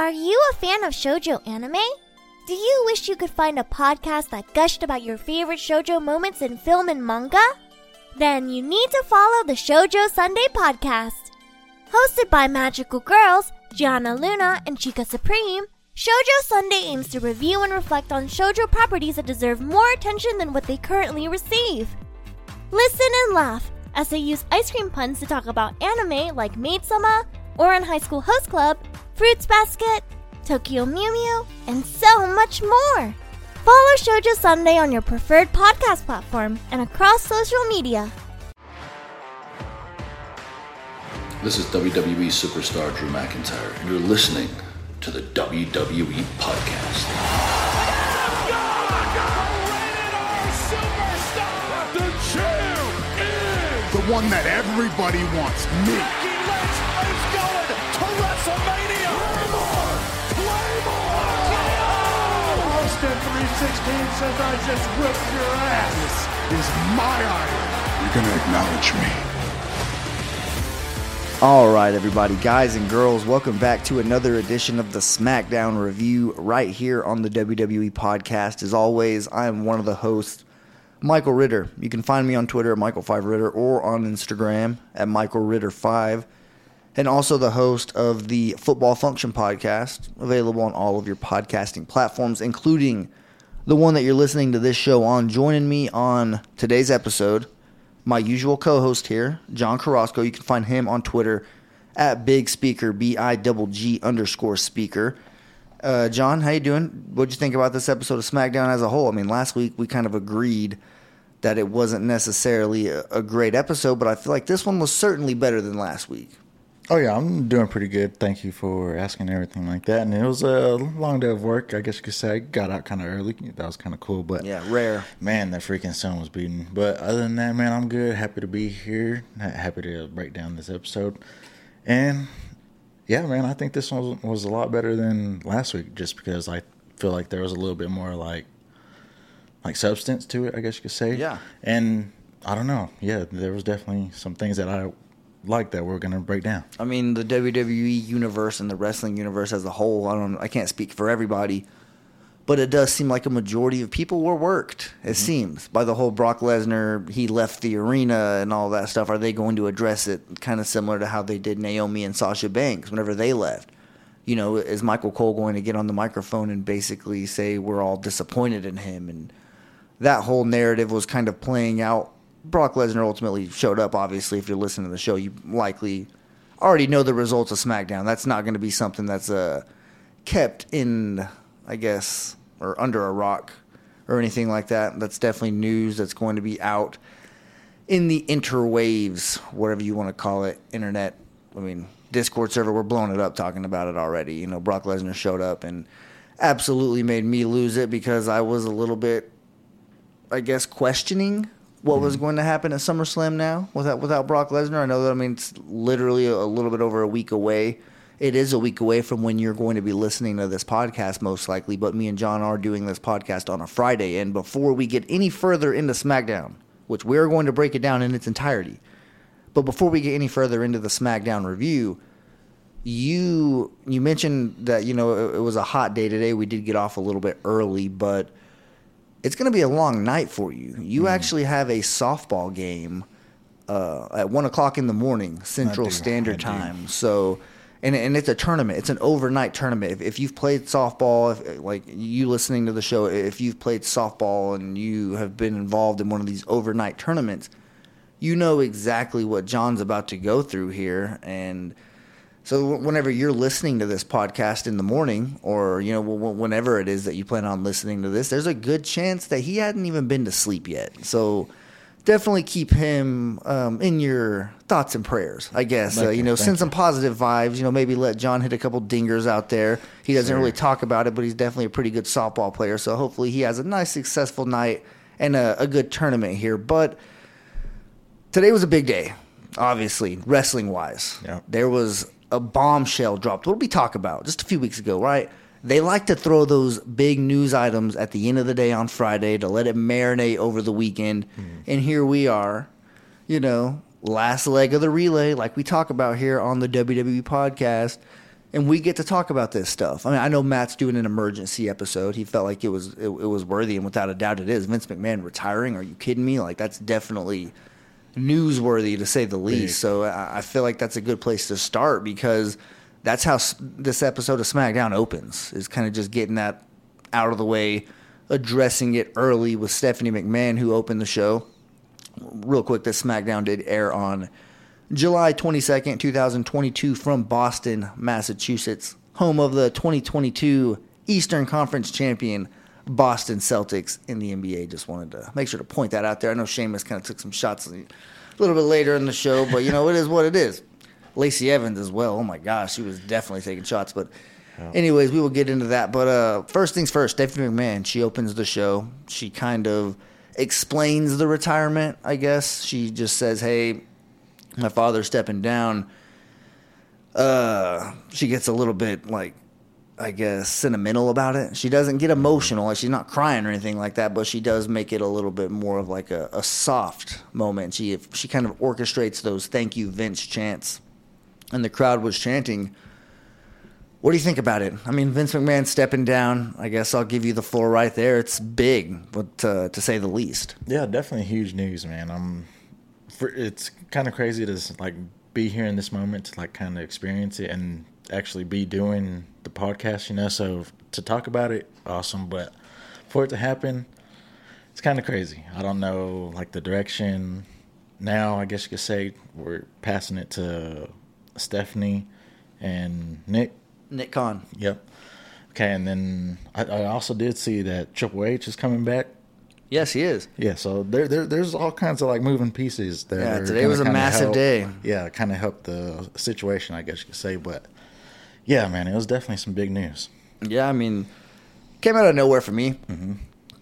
Are you a fan of shoujo anime? Do you wish you could find a podcast that gushed about your favorite shoujo moments in film and manga? Then you need to follow the Shoujo Sundae podcast. Hosted by magical girls Giana Luna and Chika Supreme, Shoujo Sundae aims to review and reflect on shoujo properties that deserve more attention than what they currently receive. Listen and laugh as they use ice cream puns to talk about anime like Maid Sama, Ouran High School Host Club, Fruits Basket, Tokyo Mew Mew, and so much more. Follow Shoujo Sundae on your preferred podcast platform and across social media. This is WWE superstar Drew McIntyre, and you're listening to the WWE Podcast. The champ is the one that everybody wants. Me. Becky Lynch is going to WrestleMania. Says I just whipped your ass. This is my iron. You're gonna acknowledge me. All right, everybody, guys and girls, welcome back to another edition of the SmackDown review right here on the WWE podcast. As always, I am one of the hosts, Michael Ritter. You can find me on Twitter at Michael5Ritter or on Instagram at Michael Ritter5, and also the host of the Football Function podcast, available on all of your podcasting platforms, including the one that you're listening to this show on. Joining me on today's episode my usual co-host here, John Carrasco. You can find him on Twitter at Big Speaker, B I double G underscore Speaker. Uh, John, how you doing? What'd you think about this episode of SmackDown as a whole? I mean, last week we kind of agreed that it wasn't necessarily a, a great episode, but I feel like this one was certainly better than last week. Oh yeah, I'm doing pretty good. Thank you for asking everything like that. And it was a long day of work. I guess you could say I got out kind of early. That was kind of cool. But Yeah, rare. man, that freaking sun was beating. But other than that, man, I'm good. Happy to be here. Happy to break down this episode. And yeah, man, I think this one was, was a lot better than last week, just because I feel like there was a little bit more like like substance to it. I guess you could say. Yeah. And I don't know. Yeah, there was definitely some things that I like that we're gonna break down. I mean, the WWE universe and the wrestling universe as a whole. I don't. I can't speak for everybody, but it does seem like a majority of people were worked. It mm-hmm. seems by the whole Brock Lesnar. He left the arena and all that stuff. Are they going to address it? Kind of similar to how they did Naomi and Sasha Banks whenever they left. You know, is Michael Cole going to get on the microphone and basically say we're all disappointed in him? And that whole narrative was kind of playing out Brock Lesnar ultimately showed up. Obviously, if you're listening to the show, you likely already know the results of SmackDown. That's not going to be something that's uh, kept in, I guess, or under a rock or anything like that. That's definitely news that's going to be out in the interwaves, whatever you want to call it, internet. I mean, Discord server, we're blowing it up talking about it already. You know, Brock Lesnar showed up and absolutely made me lose it because I was a little bit, I guess, questioning what was mm-hmm. going to happen at SummerSlam now without without Brock Lesnar. I know that I mean it's literally a, little bit over a week away. It is a week away from when you're going to be listening to this podcast, most likely. But me and John are doing this podcast on a Friday, and before we get any further into SmackDown, which we're going to break it down in its entirety, but before we get any further into the SmackDown review, you you mentioned that you know it, it was a hot day today. We did get off a little bit early, but it's going to be a long night for you. You actually have a softball game uh, at one o'clock in the morning Central Standard Time. So, and and it's a tournament. It's an overnight tournament. If, if you've played softball, if, like you listening to the show, if you've played softball and you have been involved in one of these overnight tournaments, you know exactly what John's about to go through here, and. So whenever you're listening to this podcast in the morning, or you know whenever it is that you plan on listening to this, there's a good chance that he hadn't even been to sleep yet. So definitely keep him um, in your thoughts and prayers. I guess uh, you know send some positive vibes. You know maybe let John hit a couple dingers out there. He doesn't really talk about it, but he's definitely a pretty good softball player. So hopefully he has a nice successful night and a, a good tournament here. But today was a big day, obviously, wrestling wise. Yep. There was a bombshell dropped. What did we talk about just a few weeks ago, right? They like to throw those big news items at the end of the day on Friday to let it marinate over the weekend. Mm-hmm. And here we are, you know, last leg of the relay, like we talk about here on the WWE podcast. and we get to talk about this stuff. I mean, I know Matt's doing an emergency episode. He felt like it was it, it was worthy, and without a doubt, it is. Vince McMahon retiring? Are you kidding me? Like that's definitely newsworthy to say the least. So I, feel like that's a good place to start because that's how this episode of SmackDown opens. Is kind of just getting that out of the way, addressing it early with Stephanie McMahon, who opened the show. Real quick, that SmackDown did air on July 22nd, 2022, from Boston, Massachusetts, home of the 2022 Eastern Conference champion, Boston Celtics in the NBA. Just wanted to make sure to point that out there. I know Sheamus kind of took some shots a little bit later in the show, but you know, it is what it is. Lacey Evans as well. Oh my gosh, she was definitely taking shots. But, anyways, we will get into that. But uh, first things first, Stephanie McMahon. She opens the show. She kind of explains the retirement. I guess she just says, "Hey, my father's stepping down." Uh, she gets a little bit like. I guess sentimental about it. She doesn't get emotional, like she's not crying or anything like that, but she does make it a little bit more of like a, a soft moment. She she kind of orchestrates those "Thank you, Vince" chants and the crowd was chanting. What do you think about it? I mean, Vince McMahon stepping down. I guess I'll give you the floor right there. It's big, but uh, to say the least. Yeah, definitely huge news, man. I'm. For, it's kind of crazy to like be here in this moment to like kind of experience it and actually be doing the podcast. You know, so to talk about it, awesome. But for it to happen, it's kind of crazy. I don't know like the direction. Now, I guess you could say we're passing it to Stephanie and Nick. Nick Khan. Yep. Okay, and then I, I also did see that Triple H is coming back. Yes, he is. Yeah, so there, there there's all kinds of like moving pieces there. Yeah, today was a massive help- day. Yeah, kind of helped the situation, I guess you could say. But yeah, man, it was definitely some big news. Yeah, I mean, came out of nowhere for me. Mm-hmm.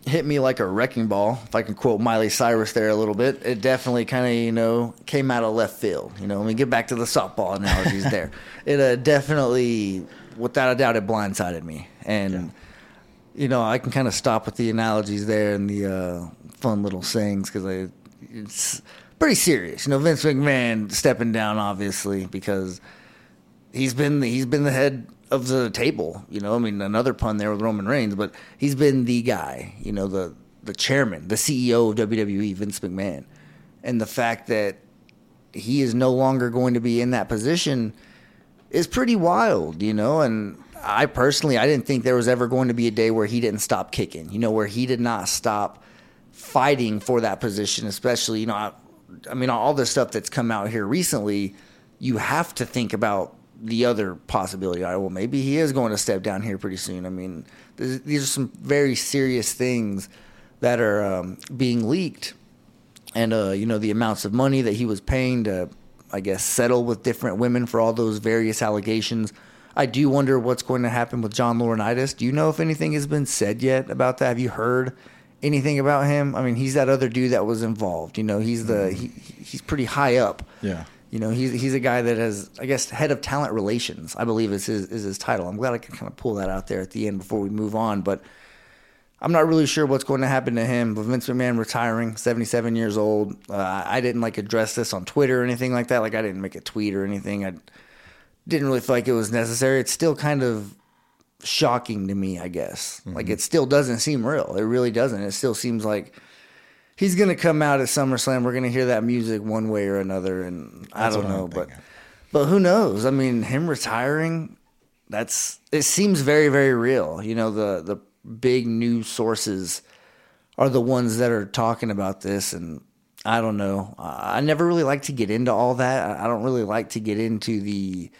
Hit me like a wrecking ball, if I can quote Miley Cyrus there a little bit. It definitely kind of, you know, came out of left field. You know, let me get back to the softball analogies there. It uh, definitely, without a doubt, it blindsided me. And, you know, I can kind of stop with the analogies there and the uh, fun little sayings because it's pretty serious. You know, Vince McMahon stepping down, obviously, because he's been he's been the head of the table. You know, I mean, another pun there with Roman Reigns, but he's been the guy. You know, the the chairman, the CEO of WWE, Vince McMahon, and the fact that he is no longer going to be in that position is pretty wild. You know, and I personally, I didn't think there was ever going to be a day where he didn't stop kicking. You know, where he did not stop fighting for that position, especially you know. I, I mean, all the stuff that's come out here recently, you have to think about the other possibility. Right, well, maybe he is going to step down here pretty soon. I mean, th- these are some very serious things that are um, being leaked, and uh, you know the amounts of money that he was paying to, I guess, settle with different women for all those various allegations. I do wonder what's going to happen with John Laurinaitis. Do you know if anything has been said yet about that? Have you heard anything about him? I mean, he's that other dude that was involved. You know, he's the he, he's pretty high up. Yeah. You know, he's he's a guy that has, I guess, head of talent relations. I believe is his is his title. I'm glad I can kind of pull that out there at the end before we move on. But I'm not really sure what's going to happen to him. But Vince McMahon retiring, 77 years old. Uh, I didn't like address this on Twitter or anything like that. Like I didn't make a tweet or anything. I didn't really feel like it was necessary. It's still kind of shocking to me, I guess. Like it still doesn't seem real. It really doesn't. It still seems like he's gonna come out at SummerSlam. We're gonna hear that music one way or another, and I don't know, but but who knows? I mean, him retiring. That's it seems very very real. You know, the the big news sources are the ones that are talking about this, and I don't know. I never really like to get into all that. I don't really like to get into the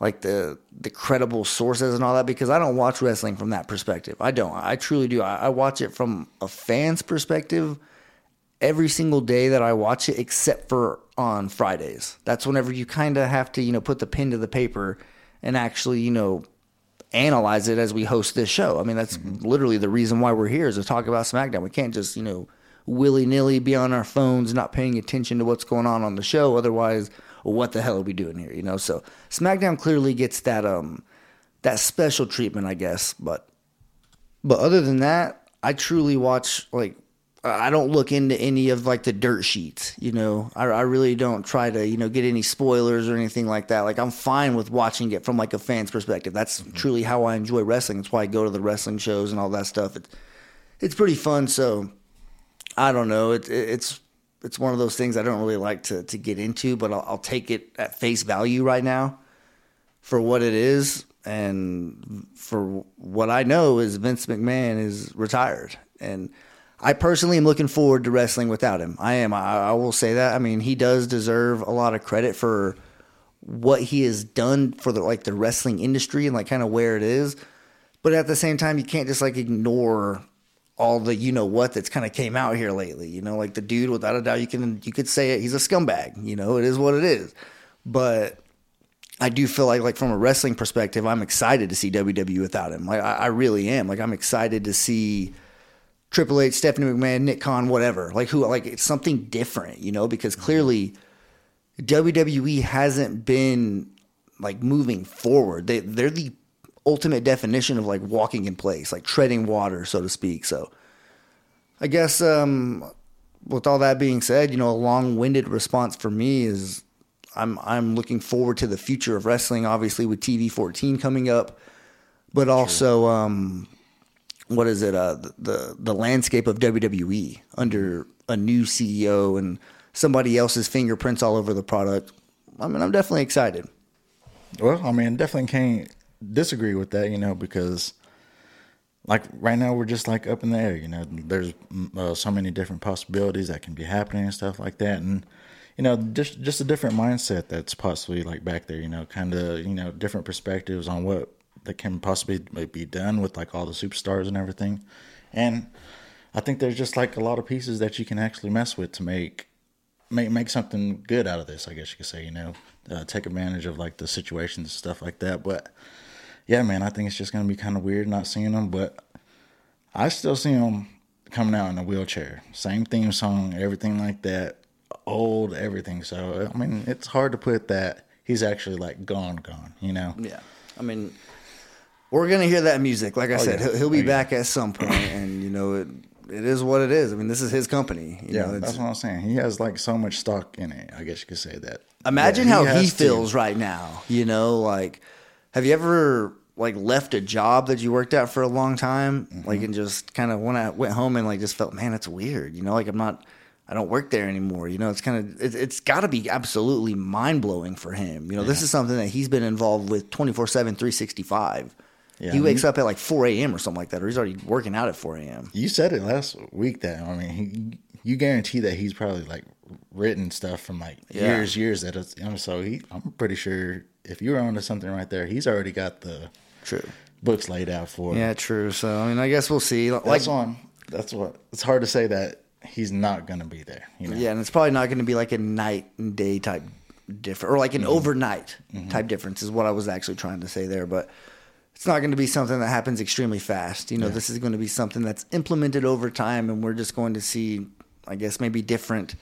like the the credible sources and all that because I don't watch wrestling from that perspective. I don't. I truly do. I, I watch it from a fan's perspective every single day that I watch it, except for on Fridays. That's whenever you kind of have to, you know, put the pen to the paper and actually, you know, analyze it as we host this show. I mean, that's mm-hmm. literally the reason why we're here is to talk about SmackDown. We can't just, you know, willy nilly be on our phones, not paying attention to what's going on on the show. Otherwise, what the hell are we doing here? You know, so SmackDown clearly gets that um that special treatment, I guess. But but other than that, I truly watch like I don't look into any of like the dirt sheets, you know. I, I really don't try to, you know, get any spoilers or anything like that. Like I'm fine with watching it from like a fan's perspective. That's truly how I enjoy wrestling. That's why I go to the wrestling shows and all that stuff. It's it's pretty fun. So I don't know. It, it, it's it's one of those things I don't really like to to get into, but I'll, I'll take it at face value right now for what it is and for what I know is Vince McMahon is retired and I personally am looking forward to wrestling without him. I am. I, I, will say that. I mean, he does deserve a lot of credit for what he has done for the like the wrestling industry and like kind of where it is. But at the same time, you can't just like ignore all the you know what that's kind of came out here lately. You know, like the dude, without a doubt, you can you could say it. He's a scumbag. You know, it is what it is. But I do feel like like from a wrestling perspective, I'm excited to see WWE without him. Like I, I really am. Like I'm excited to see Triple H, Stephanie McMahon, Nick Khan, whatever. Like who like it's something different, you know, because mm-hmm. clearly WWE hasn't been like moving forward. They they're the ultimate definition of like walking in place, like treading water, so to speak. So I guess um with all that being said, you know, a long-winded response for me is I'm I'm looking forward to the future of wrestling, obviously with TV 14 coming up, but also um, what is it? Uh, the the landscape of WWE under a new CEO and somebody else's fingerprints all over the product. I mean, I'm definitely excited. Well, I mean, definitely can't disagree with that, you know, because like right now we're just like up in the air, you know. There's uh, so many different possibilities that can be happening and stuff like that, and you know, just just a different mindset that's possibly like back there, you know, kind of you know different perspectives on what that can possibly be done with like all the superstars and everything. And I think there's just like a lot of pieces that you can actually mess with to make make make something good out of this. I guess you could say, you know, uh, take advantage of like the situations and stuff like that. But yeah, man, I think it's just gonna be kind of weird not seeing them. But I still see them coming out in a wheelchair, same theme song, everything like that, old everything. So I mean, it's hard to put that he's actually like gone, gone. You know? Yeah. I mean, we're gonna hear that music. Like I oh, said, yeah. he'll, he'll, be oh, back at some point, and you know it. It is what it is. I mean, this is his company. You yeah, know, that's what I'm saying. He has like so much stock in it. I guess you could say that. Imagine yeah, he how he feels to. right now. You know, like, have you ever like left a job that you worked at for a long time, mm-hmm. like, and just kind of when I went home and like just felt, man, it's weird. You know, like I'm not. I don't work there anymore. You know, it's kind of it, it's got to be absolutely mind blowing for him. You know, yeah. this is something that he's been involved with 24/7 365. Yeah, he wakes up at like 4 a.m. or something like that, or he's already working out at 4 a.m. You said it last week that I mean, he, you guarantee that he's probably like written stuff from like yeah. years, years that it's, you know, so he, I'm pretty sure if you're onto something right there, he's already got the true books laid out for. Yeah, true. So I mean, I guess we'll see. Like, that's on. That's what. It's hard to say that he's not going to be there. You know? Yeah, and it's probably not going to be like a night and day type different, or like an mm-hmm. overnight mm-hmm. type difference is what I was actually trying to say there, but it's not going to be something that happens extremely fast. You know, yeah. this is going to be something that's implemented over time, and we're just going to see, I guess, maybe different.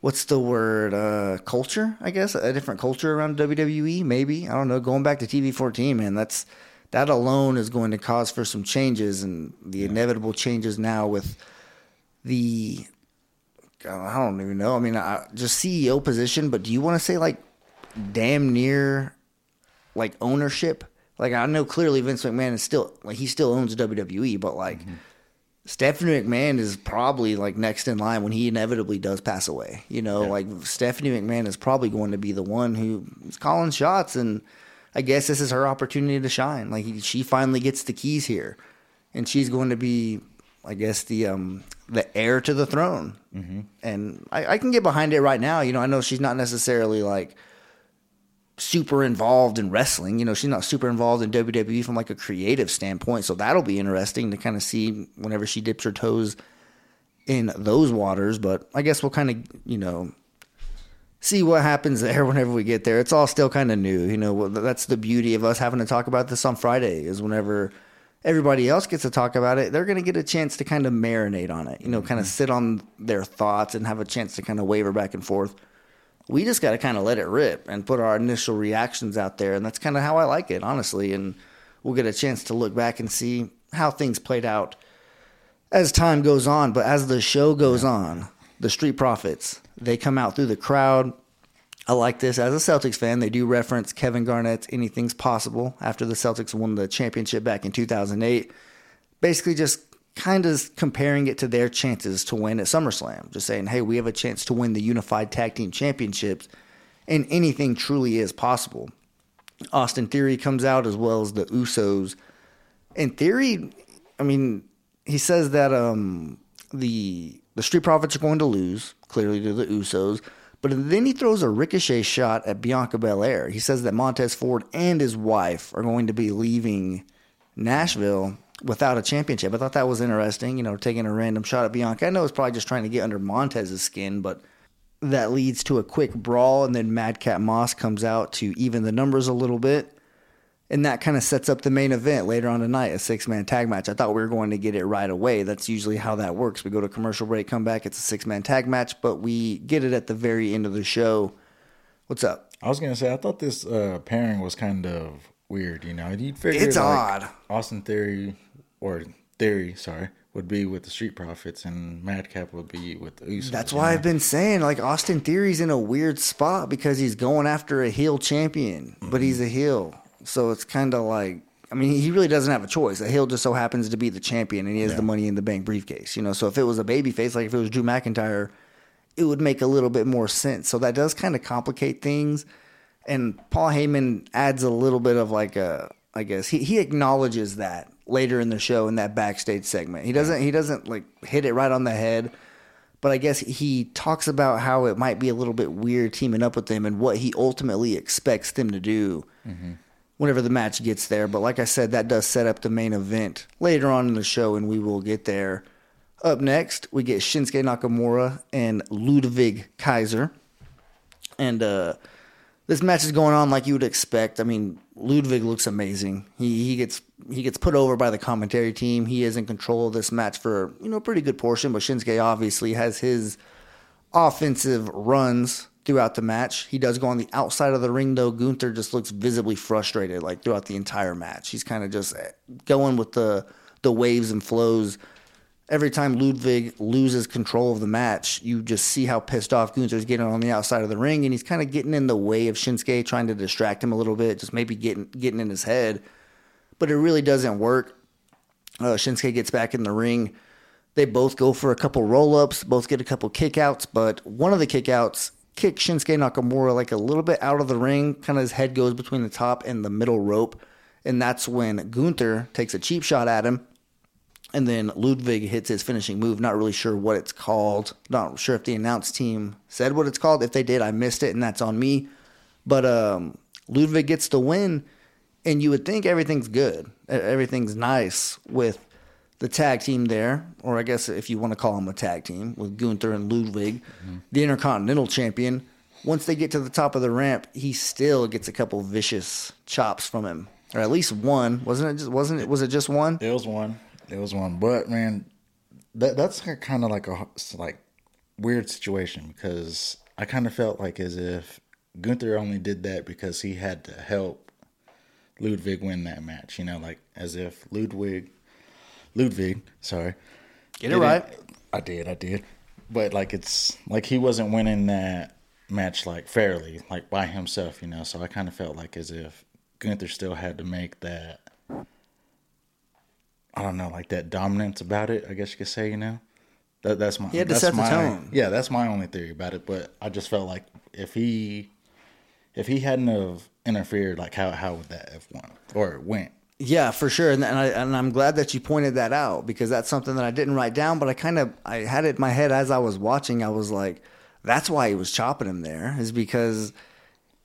What's the word? Uh, culture, I guess, a different culture around WWE. Maybe I don't know. Going back to TV fourteen, man, that's that alone is going to cause for some changes, and the inevitable changes now with the. I don't even know. I mean, I, just CEO position, but do you want to say like damn near like ownership? Like I know clearly Vince McMahon is still like he still owns WWE, but like mm-hmm. Stephanie McMahon is probably like next in line when he inevitably does pass away. You know, yeah. like Stephanie McMahon is probably going to be the one who is calling shots, and I guess this is her opportunity to shine. Like she finally gets the keys here, and she's going to be, I guess, the um the heir to the throne. Mm-hmm. And I, I can get behind it right now. You know, I know she's not necessarily like super involved in wrestling. You know, she's not super involved in WWE from like a creative standpoint. So that'll be interesting to kind of see whenever she dips her toes in those waters. But I guess we'll kind of, you know, see what happens there whenever we get there. It's all still kind of new. You know, that's the beauty of us having to talk about this on Friday is whenever everybody else gets to talk about it, they're going to get a chance to kind of marinate on it, you know, kind of mm-hmm. sit on their thoughts and have a chance to kind of waver back and forth we just got to kind of let it rip and put our initial reactions out there. And that's kind of how I like it, honestly. And we'll get a chance to look back and see how things played out as time goes on, but as the show goes on, the Street Profits they come out through the crowd. I like this as a Celtics fan. They do reference Kevin Garnett's "Anything's Possible" after the Celtics won the championship back in 2008. Basically, just kind of comparing it to their chances to win at SummerSlam. Just saying, hey, we have a chance to win the Unified Tag Team Championships, and anything truly is possible. Austin Theory comes out as well as the Usos. In theory, I mean, he says that um, the the Street Profits are going to lose clearly to the Usos, but then he throws a ricochet shot at Bianca Belair. He says that Montez Ford and his wife are going to be leaving Nashville without a championship. I thought that was interesting, you know, taking a random shot at Bianca. I know it's probably just trying to get under Montez's skin, but that leads to a quick brawl, and then Madcap Moss comes out to even the numbers a little bit. And that kind of sets up the main event later on tonight, a six man tag match. I thought we were going to get it right away. That's usually how that works. We go to commercial break, come back, it's a six man tag match, but we get it at the very end of the show. What's up? I was gonna say I thought this uh, pairing was kind of weird. You know, you'd figure It's like, odd. Austin Theory or Theory, sorry, would be with the Street Profits, and Madcap would be with the Usos. That's why know? I've been saying like Austin Theory's in a weird spot because he's going after a heel champion, but he's a mm-hmm. heel. So it's kind of like I mean he really doesn't have a choice. A heel just so happens to be the champion and he has the money in the bank briefcase, you know. So if it was a baby face like if it was Drew McIntyre, it would make a little bit more sense. So that does kind of complicate things and Paul Heyman adds a little bit of like a I guess he, he acknowledges that later in the show in that backstage segment. He doesn't he doesn't like hit it right on the head, but I guess he talks about how it might be a little bit weird teaming up with them and what he ultimately expects them to do whenever the match gets there. But like I said, that does set up the main event later on in the show, and we will get there. Up next, we get Shinsuke Nakamura and Ludwig Kaiser. And uh, this match is going on like you would expect. I mean, Ludwig looks amazing. He he gets he gets put over by the commentary team. He is in control of this match for you know a pretty good portion, but Shinsuke obviously has his offensive runs throughout the match. He does go on the outside of the ring though. Gunther just looks visibly frustrated like throughout the entire match. He's kind of just eh, going with the the waves and flows. Every time Ludwig loses control of the match, you just see how pissed off Gunther's getting on the outside of the ring, and he's kind of getting in the way of Shinsuke, trying to distract him a little bit, just maybe getting getting in his head. But it really doesn't work. Uh, Shinsuke gets back in the ring. They both go for a couple roll ups, both get a couple kickouts, but one of the kickouts kicks Shinsuke Nakamura like a little bit out of the ring. Kind of his head goes between the top and the middle rope. And that's when Gunther takes a cheap shot at him. And then Ludwig hits his finishing move. Not really sure what it's called. Not sure if the announce team said what it's called. If they did, I missed it, and that's on me. But um, Ludwig gets the win, and you would think everything's good. Everything's nice with the tag team there, or I guess if you want to call them a tag team, with Gunther and Ludwig, the Intercontinental Champion. Once they get to the top of the ramp, he still gets a couple vicious chops from him, or at least one. Wasn't it? Just, wasn't it? Was it just one? It was one. It was one. But man, that that's kind of like a like weird situation because I kind of felt like as if Gunther only did that because he had to help Ludwig win that match. You know, like as if Ludwig, Ludwig, sorry, Get it right. I did, I did. But like it's like he wasn't winning that match like fairly, like by himself. You know, so I kind of felt like as if Gunther still had to make that. I don't know, like that dominance about it. I guess you could say, you know, that that's my. He had to that's set the tone. Yeah, that's my only theory about it. But I just felt like if he, if he hadn't have interfered, like how how would that have won or went? Yeah, for sure, and and, I, and I'm glad that you pointed that out because that's something that I didn't write down, but I kind of I had it in my head as I was watching. I was like, that's why he was chopping him there is because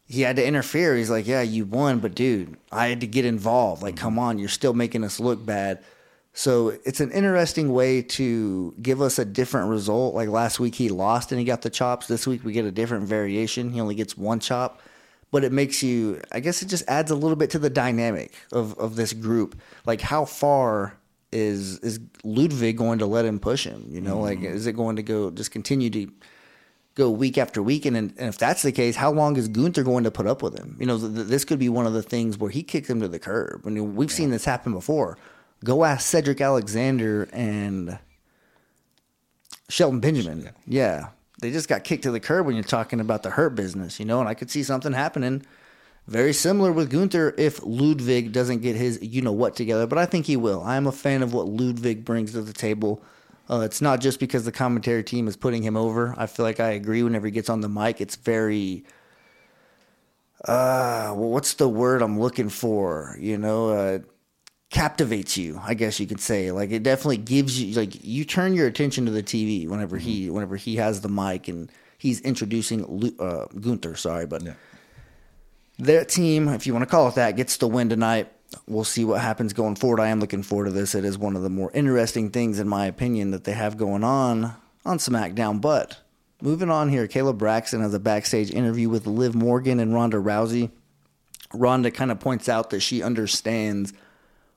he had to interfere. He's like, yeah, you won, but dude, I had to get involved. Like, mm-hmm. come on, you're still making us look bad. So it's an interesting way to give us a different result. Like last week, he lost and he got the chops. This week, we get a different variation. He only gets one chop but it makes you i guess it just adds a little bit to the dynamic of, of this group. Like how far is is ludwig going to let him push him? You know like mm-hmm. is it going to go just continue to go week after week? And, and if that's the case how long is gunther going to put up with him? You know th- th- this could be one of the things where he kicks him to the curb. I mean, we've seen this happen before go ask cedric alexander and Shelton Benjamin. Yeah. They just got kicked to the curb when you're talking about the hurt business, you know, and I could see something happening very similar with Gunther if Ludwig doesn't get his you know what together, but I think he will. I am a fan of what Ludwig brings to the table. Uh, it's not just because the commentary team is putting him over. I feel like I agree whenever he gets on the mic. It's very, uh, well, what's the word I'm looking for? You know, uh, captivates you. I guess you could say. Like it definitely gives you like you turn your attention to the TV whenever he whenever he has the mic and he's introducing Lu- uh, Gunther. Sorry, but yeah. their team, if you want to call it that, gets the win tonight. We'll see what happens going forward. I am looking forward to this. It is one of the more interesting things, in my opinion, that they have going on on SmackDown. But moving on here, Kayla Braxton has a backstage interview with Liv Morgan and Ronda Rousey. Ronda kind of points out that she understands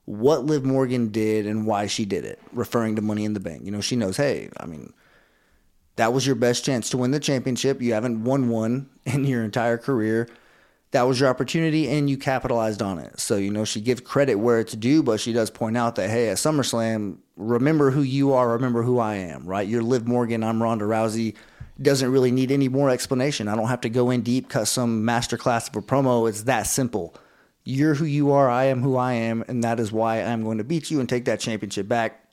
what Liv Morgan did and why she did it, referring to Money in the Bank. You know, she knows, hey, I mean, that was your best chance to win the championship. You haven't won one in your entire career. That was your opportunity and you capitalized on it. So, you know, she gives credit where it's due, but she does point out that, hey, at SummerSlam, remember who you are, remember who I am, right? You're Liv Morgan, I'm Ronda Rousey. Doesn't really need any more explanation. I don't have to go in deep, cut some masterclass of a promo. It's that simple. You're who you are, I am who I am, and that is why I'm going to beat you and take that championship back.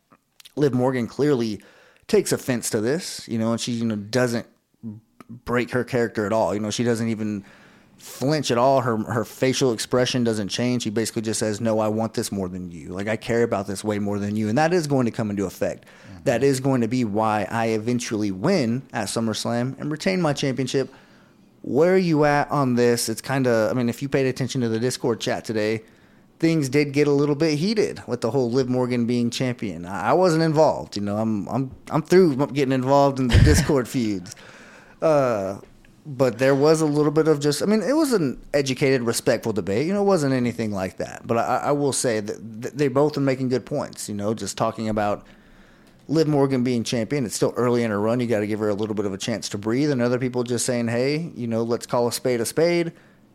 Liv Morgan clearly takes offense to this, you know, and she, you know, doesn't break her character at all. You know, she doesn't even flinch at all. Her her facial expression doesn't change. She basically just says, "No, I want this more than you. Like I care about this way more than you." And that is going to come into effect. Mm-hmm. That is going to be why I eventually win at SummerSlam and retain my championship. Where are you at on this? It's kind of I mean, if you paid attention to the Discord chat today, things did get a little bit heated with the whole Liv Morgan being champion. I wasn't involved, you know. I'm I'm I'm through getting involved in the Discord feuds. Uh, but there was a little bit of just i mean it was an educated respectful debate you know it wasn't anything like that but i, I will say that they both are making good points you know just talking about liv morgan being champion it's still early in her run you got to give her a little bit of a chance to breathe and other people just saying hey you know let's call a spade a spade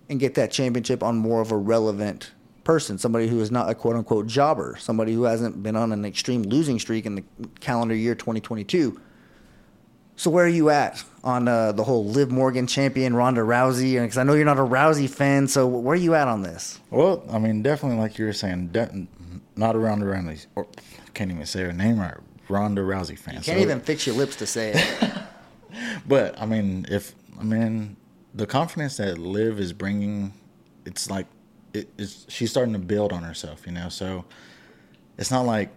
and get that championship on more of a relevant person somebody who is not a quote unquote jobber somebody who hasn't been on an extreme losing streak in the calendar year 2022 so where are you at on uh, the whole Liv Morgan champion Ronda Rousey? Because I know you're not a Rousey fan, so where are you at on this? Well, I mean, definitely like you were saying, not around Ronda Rousey, or can't even say her name right. Ronda Rousey fan. Can't So- even fix your lips to say it. But I mean, if I mean the confidence that Liv is bringing, it's like it, it's she's starting to build on herself, you know. So it's not like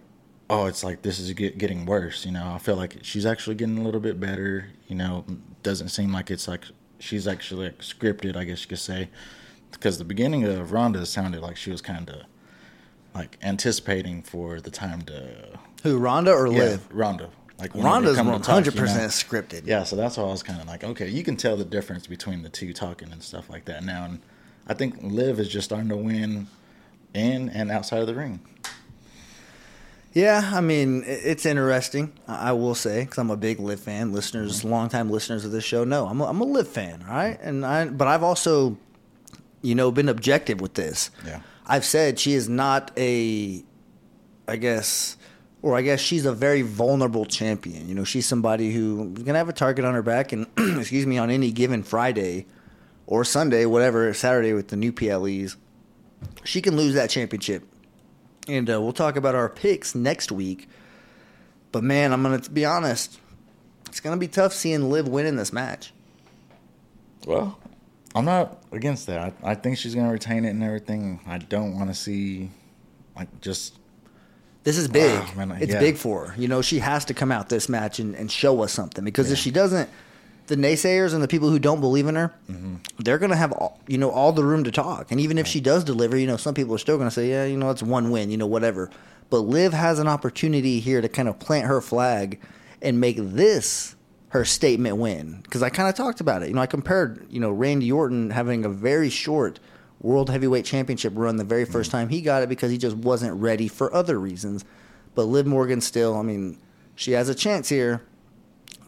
oh, it's like this is get, getting worse, you know. I feel like she's actually getting a little bit better, you know. Doesn't seem like it's like she's actually like scripted, I guess you could say, because the beginning of Ronda sounded like she was kind of like anticipating for the time to Who Ronda or yeah, Liv? Ronda. Like whenever Ronda's they 100 talk, you percent scripted. Yeah, so that's why I was kind of like, okay, you can tell the difference between the two talking and stuff like that now. And I think Liv is just starting to win in and outside of the ring. Yeah, I mean, it's interesting. I will say because I'm a big Liv fan. Listeners, mm-hmm. longtime listeners of this show know I'm a, I'm a Liv fan, all right? And I, but I've also, you know, been objective with this. Yeah. I've said she is not a, I guess, or I guess she's a very vulnerable champion. You know, she's somebody who's gonna have a target on her back, and excuse me, on any given Friday or Sunday, whatever Saturday with the new PLEs, she can lose that championship and uh, we'll talk about our picks next week. But man, I'm gonna be honest. It's gonna be tough seeing Liv win in this match. Well, I'm not against that. I, I think she's going to retain it and everything. I don't want to see, like, just This is big. Wow, man, it's yeah. big for her. You know, she has to come out this match and, and show us something because if she doesn't, the naysayers and the people who don't believe in her, Mm-hmm. they're gonna have all, you know all the room to talk. And even if she does deliver, you know, some people are still gonna say, yeah, you know, it's one win, you know, whatever. But Liv has an opportunity here to kind of plant her flag and make this her statement win. Because I kind of talked about it. You know, I compared, you know, Randy Orton having a very short World Heavyweight Championship run the very first time he got it because he just wasn't ready for other reasons. But Liv Morgan still, I mean, she has a chance here.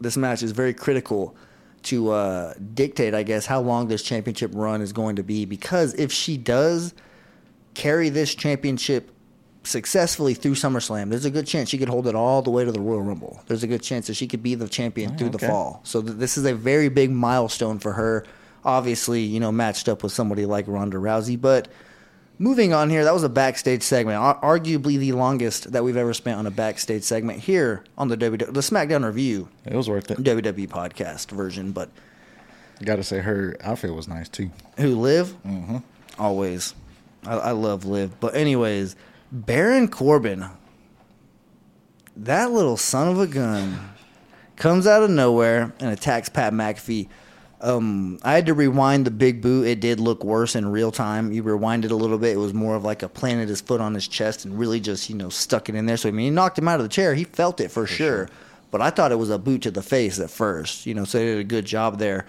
This match is very critical to uh, dictate, I guess, how long this championship run is going to be. Because if she does carry this championship successfully through SummerSlam, there's a good chance she could hold it all the way to the Royal Rumble. There's a good chance that she could be the champion through the fall. So th- this is a very big milestone for her. Obviously, you know, matched up with somebody like Ronda Rousey, but moving on here, that was a backstage segment, arguably the longest that we've ever spent on a backstage segment here on the WWE, the SmackDown Review It was worth it. WWE podcast version. But Got to say, her outfit was nice too. who Liv? Mm-hmm. Always, I, I love Liv. But anyways, Baron Corbin, that little son of a gun, comes out of nowhere and attacks Pat McAfee. Um, I had to rewind the big boot. It did look worse in real time. You rewind it a little bit. It was more of like a planted his foot on his chest and really just you know stuck it in there. So I mean, he knocked him out of the chair. He felt it for, sure. But I thought it was a boot to the face at first. You know, so they did a good job there.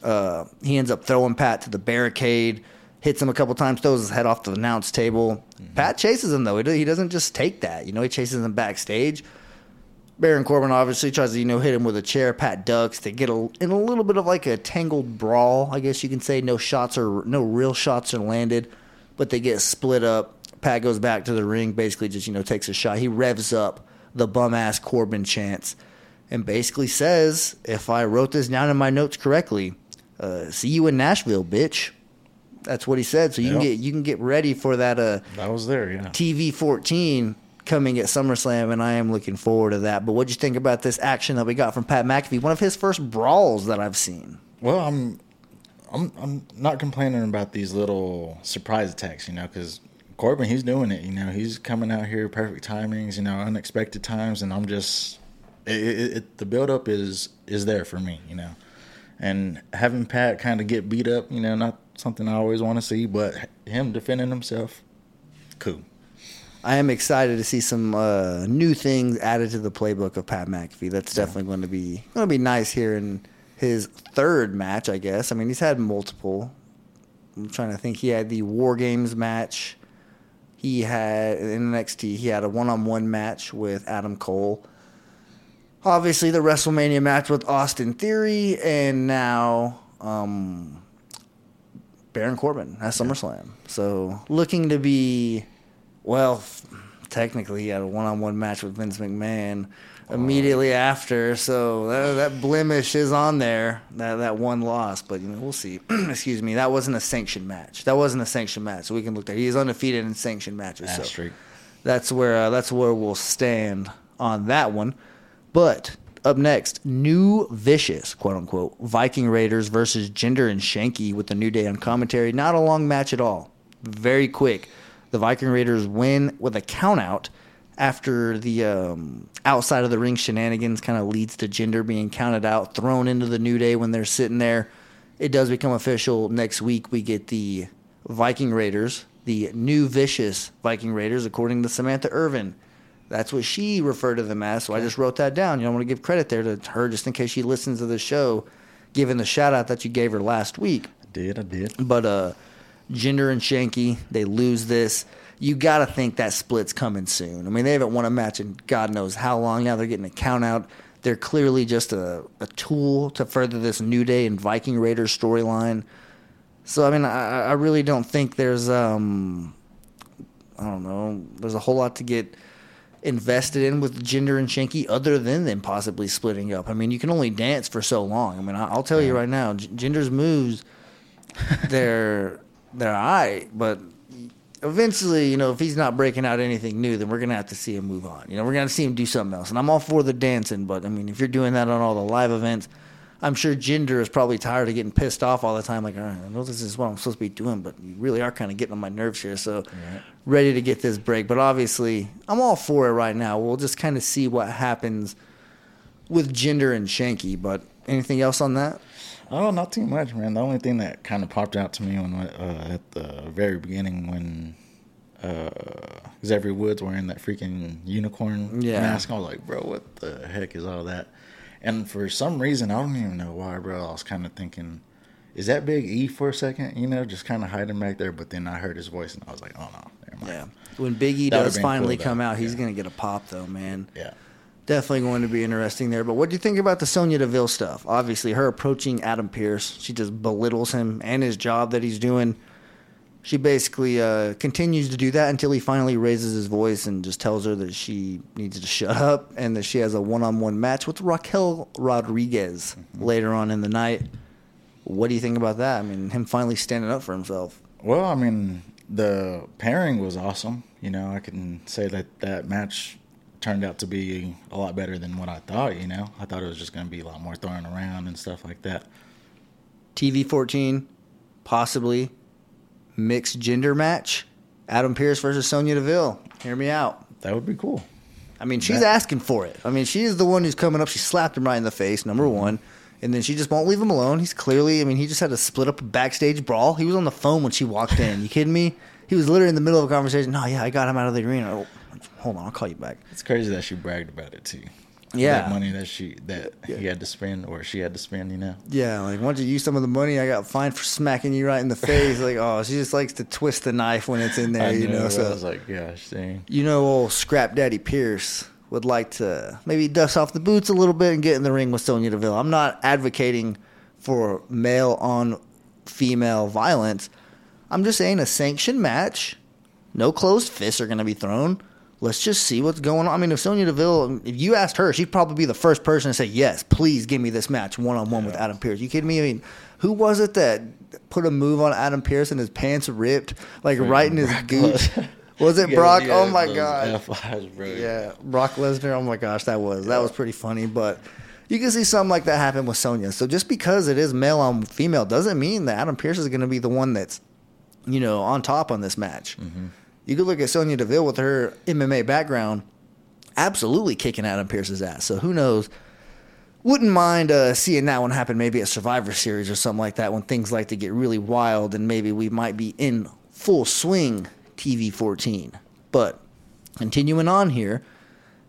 Uh, he ends up throwing Pat to the barricade, hits him a couple times, throws his head off the announce table. Pat chases him though. He doesn't just take that. You know, he chases him backstage. Baron Corbin obviously tries to you know hit him with a chair. Pat ducks. They get a, in a little bit of like a tangled brawl, I guess you can say. No shots or no real shots are landed, but they get split up. Pat goes back to the ring, basically just you know takes a shot. He revs up the bum ass Corbin chants, and basically says, "If I wrote this down in my notes correctly, uh, see you in Nashville, bitch." That's what he said. So you can get you can get ready for that. Uh, I was there, yeah. TV 14 coming at SummerSlam, and I am looking forward to that. But what do you think about this action that we got from Pat McAfee? One of his first brawls that I've seen. Well, I'm, I'm, I'm not complaining about these little surprise attacks, you know, because Corbin, he's doing it. You know, he's coming out here perfect timings, you know, unexpected times, and I'm just, it, it, it, the build up is is there for me, you know, and having Pat kind of get beat up, you know, not something I always want to see, but him defending himself, cool. I am excited to see some uh, new things added to the playbook of Pat McAfee. That's definitely going to be going to be nice here in his third match, I guess. I mean, he's had multiple. I'm trying to think. He had the War Games match. He had in NXT. He had a one-on-one match with Adam Cole. Obviously, the WrestleMania match with Austin Theory, and now um, Baron Corbin at SummerSlam. So looking to be, well, technically he had a one-on-one match with Vince McMahon immediately after. So that, that blemish is on there. That that one loss, but you know we'll see. Excuse me. That wasn't a sanctioned match. That wasn't a sanctioned match. So we can look there. He is undefeated in sanctioned matches. So Asterisk. that's where uh, that's where we'll stand on that one. But up next, new vicious quote unquote Viking Raiders versus Jinder and Shanky with the New Day on commentary. Not a long match at all. Very quick. The Viking Raiders win with a count out after the um, outside of the ring shenanigans kind of leads to Jinder being counted out, thrown into the New Day when they're sitting there. It does become official next week. We get the Viking Raiders, the new vicious Viking Raiders, according to Samantha Irvin. That's what she referred to them as. So I just wrote that down. You don't want to give credit there to her just in case she listens to the show, given the shout out that you gave her last week. I did, I did. But uh Jinder and Shanky, they lose this. You got to think that split's coming soon. I mean, they haven't won a match in God knows how long now. They're getting a count out. They're clearly just a, a tool to further this New Day and Viking Raiders storyline. So, I mean, I, I really don't think there's, um, I don't know, there's a whole lot to get invested in with Jinder and Shanky other than them possibly splitting up. I mean, you can only dance for so long. I mean, I- I'll tell you right now, Jinder's moves, they're they're all right, but eventually, you know, if he's not breaking out anything new, then we're gonna have to see him move on. You know, we're gonna see him do something else. And I'm all for the dancing, but I mean, if you're doing that on all the live events, I'm sure Jinder is probably tired of getting pissed off all the time. Like, all right, I know this is what I'm supposed to be doing, but you really are kind of getting on my nerves here. So, ready to get this break. But obviously, I'm all for it right now. We'll just kind of see what happens with Jinder and Shanky. But anything else on that? Oh, not too much, man. The only thing that kind of popped out to me when uh, at the very beginning when uh, Xavier Woods wearing that freaking unicorn Yeah. mask, I was like, bro, what the heck is all that? And for some reason, I don't even know why, bro. I was kind of thinking, is that Big E for a second? You know, just kind of hiding back there. But then I heard his voice, and I was like, oh no, never mind. Yeah. When Big E That does finally cool, come out, he's Yeah. going to get a pop, though, man. Yeah. Definitely going to be interesting there. But what do you think about the Sonya Deville stuff? Obviously, her approaching Adam Pearce, she just belittles him and his job that he's doing. she basically uh, continues to do that until he finally raises his voice and just tells her that she needs to shut up and that she has a one-on-one match with Raquel Rodriguez later on in the night. What do you think about that? I mean, him finally standing up for himself. Well, I mean, the pairing was awesome. You know, I can say that that match turned out to be a lot better than what I thought. You know, I thought it was just going to be a lot more throwing around and stuff like that. TV 14, possibly mixed gender match. Adam Pearce versus Sonya Deville. Hear me out. That would be cool. I mean, she's That- asking for it. I mean, she is the one who's coming up. She slapped him right in the face, number mm-hmm. one. And then she just won't leave him alone. He's clearly, I mean, he just had to split up a backstage brawl. He was on the phone when she walked in. You kidding me? He was literally in the middle of a conversation. No, yeah, I got him out of the arena. Hold on, I'll call you back. It's crazy that she bragged about it too. Yeah. that money that she that he had to spend or she had to spend. You know, Yeah, like, don't you use some of the money I got fined for smacking you right in the face? like, oh, she just likes to twist the knife when it's in there, I you know? So I was like, gosh, dang. you know, old Scrap Daddy Pearce would like to maybe dust off the boots a little bit and get in the ring with Sonya Deville. I'm not advocating for male on female violence. I'm just saying a sanctioned match, no closed fists are going to be thrown. Let's just see what's going on. I mean, if Sonya Deville, if you asked her, she'd probably be the first person to say, yes, please give me this match one on one with Adam Pearce. You kidding me? I mean, who was it that put a move on Adam Pearce and his pants ripped, like right in his gooch? Was it Yeah, Brock? yeah, oh my god! Yeah, Brock Lesnar. Oh my gosh, that was that was pretty funny. But you can see something like that happen with Sonya. So just because it is male on female doesn't mean that Adam Pearce is going to be the one that's you know on top on this match. You could look at Sonya Deville with her MMA background, absolutely kicking Adam Pearce's ass. So who knows? Wouldn't mind uh, seeing that one happen maybe at Survivor Series or something like that when things like to get really wild and maybe we might be in full swing TV 14. But continuing on here,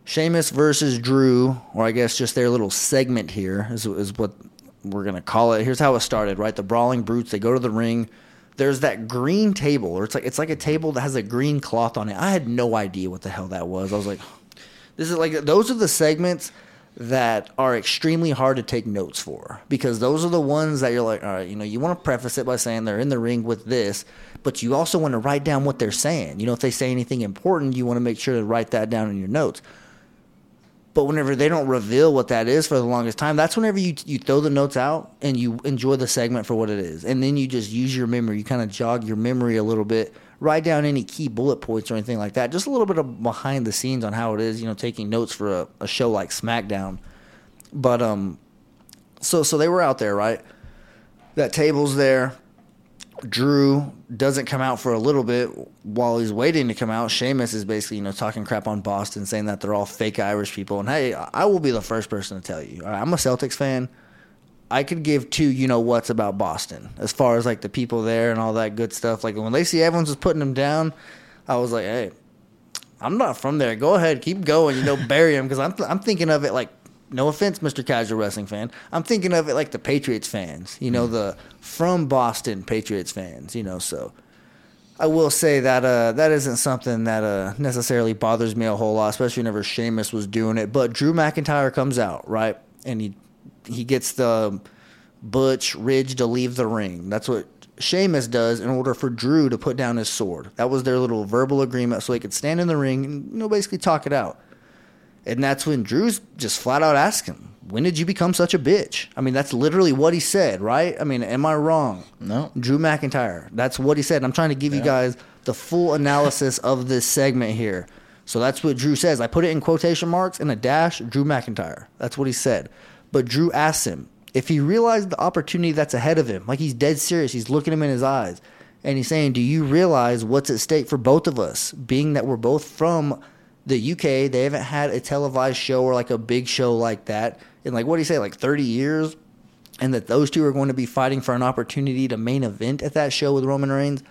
Sheamus versus Drew, or I guess just their little segment here is, is what we're going to call it. Here's how it started, right? The Brawling Brutes, they go to the ring. There's that green table, or it's like it's like a table that has a green cloth on it. I had no idea what the hell that was. I was like, this is like those are the segments that are extremely hard to take notes for because those are the ones that you're like, all right, you know, you want to preface it by saying they're in the ring with this, but you also want to write down what they're saying. You know, if they say anything important, you want to make sure to write that down in your notes. But whenever they don't reveal what that is for the longest time, that's whenever you you throw the notes out and you enjoy the segment for what it is, and then you just use your memory. You kind of jog your memory a little bit, write down any key bullet points or anything like that. Just a little bit of behind the scenes on how it is, you know, taking notes for a, a show like SmackDown. But um, so so they were out there, right? That table's there. Drew doesn't come out for a little bit while he's waiting to come out. Sheamus is basically, you know, talking crap on Boston, saying that they're all fake Irish people. And hey, I will be the first person to tell you. Right, I'm a Celtics fan. I could give two, you know what's about Boston as far as like the people there and all that good stuff. Like when see everyone's just putting them down, I was like, hey, I'm not from there. Go ahead, keep going. You know, bury him because I'm I'm thinking of it like. No offense, Mr. Casual Wrestling fan. I'm thinking of it like the Patriots fans. You know, the from Boston Patriots fans. You know, so I will say that uh, that isn't something that uh, necessarily bothers me a whole lot, especially whenever Sheamus was doing it. But Drew McIntyre comes out right, and he he gets the Butch Ridge to leave the ring. That's what Sheamus does in order for Drew to put down his sword. That was their little verbal agreement, so they could stand in the ring and you know basically talk it out. And that's when Drew's just flat out asked him, "When did you become such a bitch?" I mean, that's literally what he said, right? I mean, am I wrong? No. Drew McIntyre. That's what he said. I'm trying to give you guys the full analysis of this segment here. So that's what Drew says. I put it in quotation marks and a dash, Drew McIntyre. That's what he said. But Drew asks him if he realized the opportunity that's ahead of him. Like he's dead serious. He's looking him in his eyes. And he's saying, Do you realize what's at stake for both of us? Being that we're both from the UK, they haven't had a televised show or like a big show like that in like what do you say, like 30 years? and that those two are going to be fighting for an opportunity to main event at that show with Roman Reigns.